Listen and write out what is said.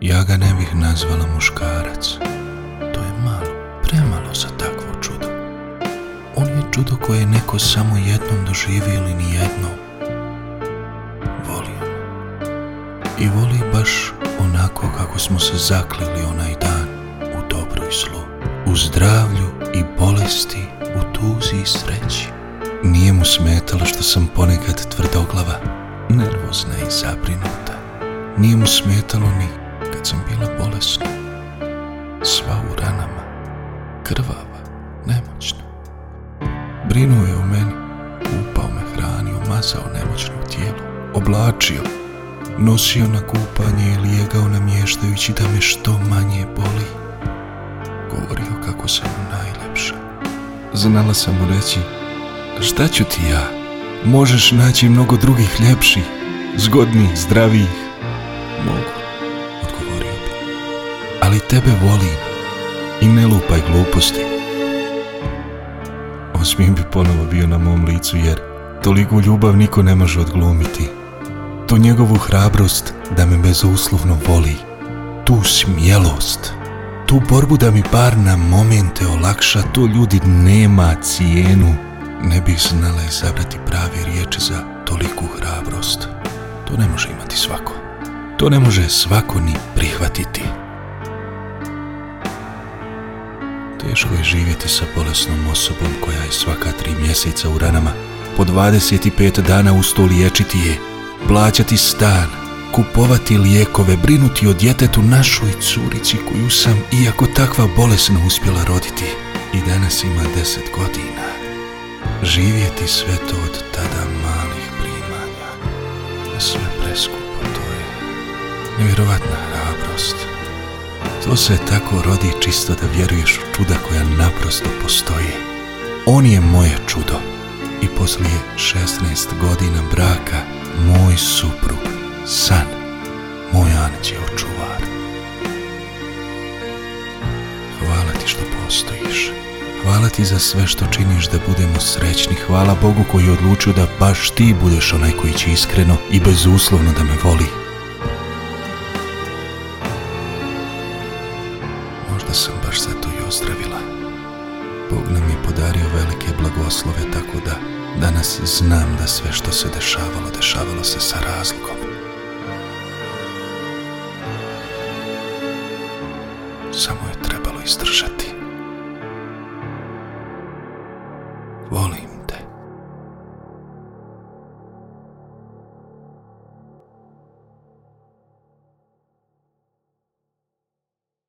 Ja ga ne bih nazvala muškarac. To je malo, premalo za takvo čudo. On je čudo koje je neko samo jednom doživio ili ni jednom. Voli. I voli baš onako kako smo se zaklili onaj dan u dobru i zlu. U zdravlju i bolesti, u tuzi i sreći. Nije mu smetalo što sam ponekad tvrdoglava, nervozna i zabrinuta. Nije mu smetalo ni kad sam bila bolesna, sva u ranama, krvava, nemoćna. Brinuo je o meni, kupao me hranio, mazao nemoćno u tijelu, oblačio, nosio na kupanje i lijegao namještajući da me što manje boli. Govorio kako sam mu najlepša. Znala sam mu reći, šta ću ti ja? Možeš naći mnogo drugih ljepših, zgodnijih, zdravijih. Mogu, tebe volim i ne lupaj gluposti. Osmijeh bi ponovo bio na mom licu jer toliku ljubav niko ne može odglumiti. Tu njegovu hrabrost da me bezuslovno voli. Tu smjelost. Tu borbu da mi bar na momente olakša. To ljudi nema cijenu. Ne bih znala izabrati prave riječi za toliku hrabrost. To ne može imati svako. To ne može svako ni prihvatiti. Teško je živjeti sa bolesnom osobom koja je svaka tri mjeseca u ranama. Po 25 dana uz to liječiti je, plaćati stan, kupovati lijekove, brinuti o djetetu našoj curici koju sam, iako takva bolesna, uspjela roditi. I danas ima 10 godina. Živjeti sve to od tada malih primanja. Sve preskupo, to je nevjerovatna hrabrost. To se tako rodi čisto da vjeruješ u čuda koja naprosto postoje. On je moje čudo i poslije 16 godina braka moj suprug, san, moj anđeo čuvar. Hvala ti što postojiš. Hvala ti za sve što činiš da budemo srećni. Hvala Bogu koji je odlučio da baš ti budeš onaj koji će iskreno i bezuslovno da me voli. Možda sam baš zato i ozdravila. Bog nam je podario velike blagoslove tako da danas znam da sve što se dešavalo, dešavalo se sa razlogom. Samo je trebalo izdržati. Volim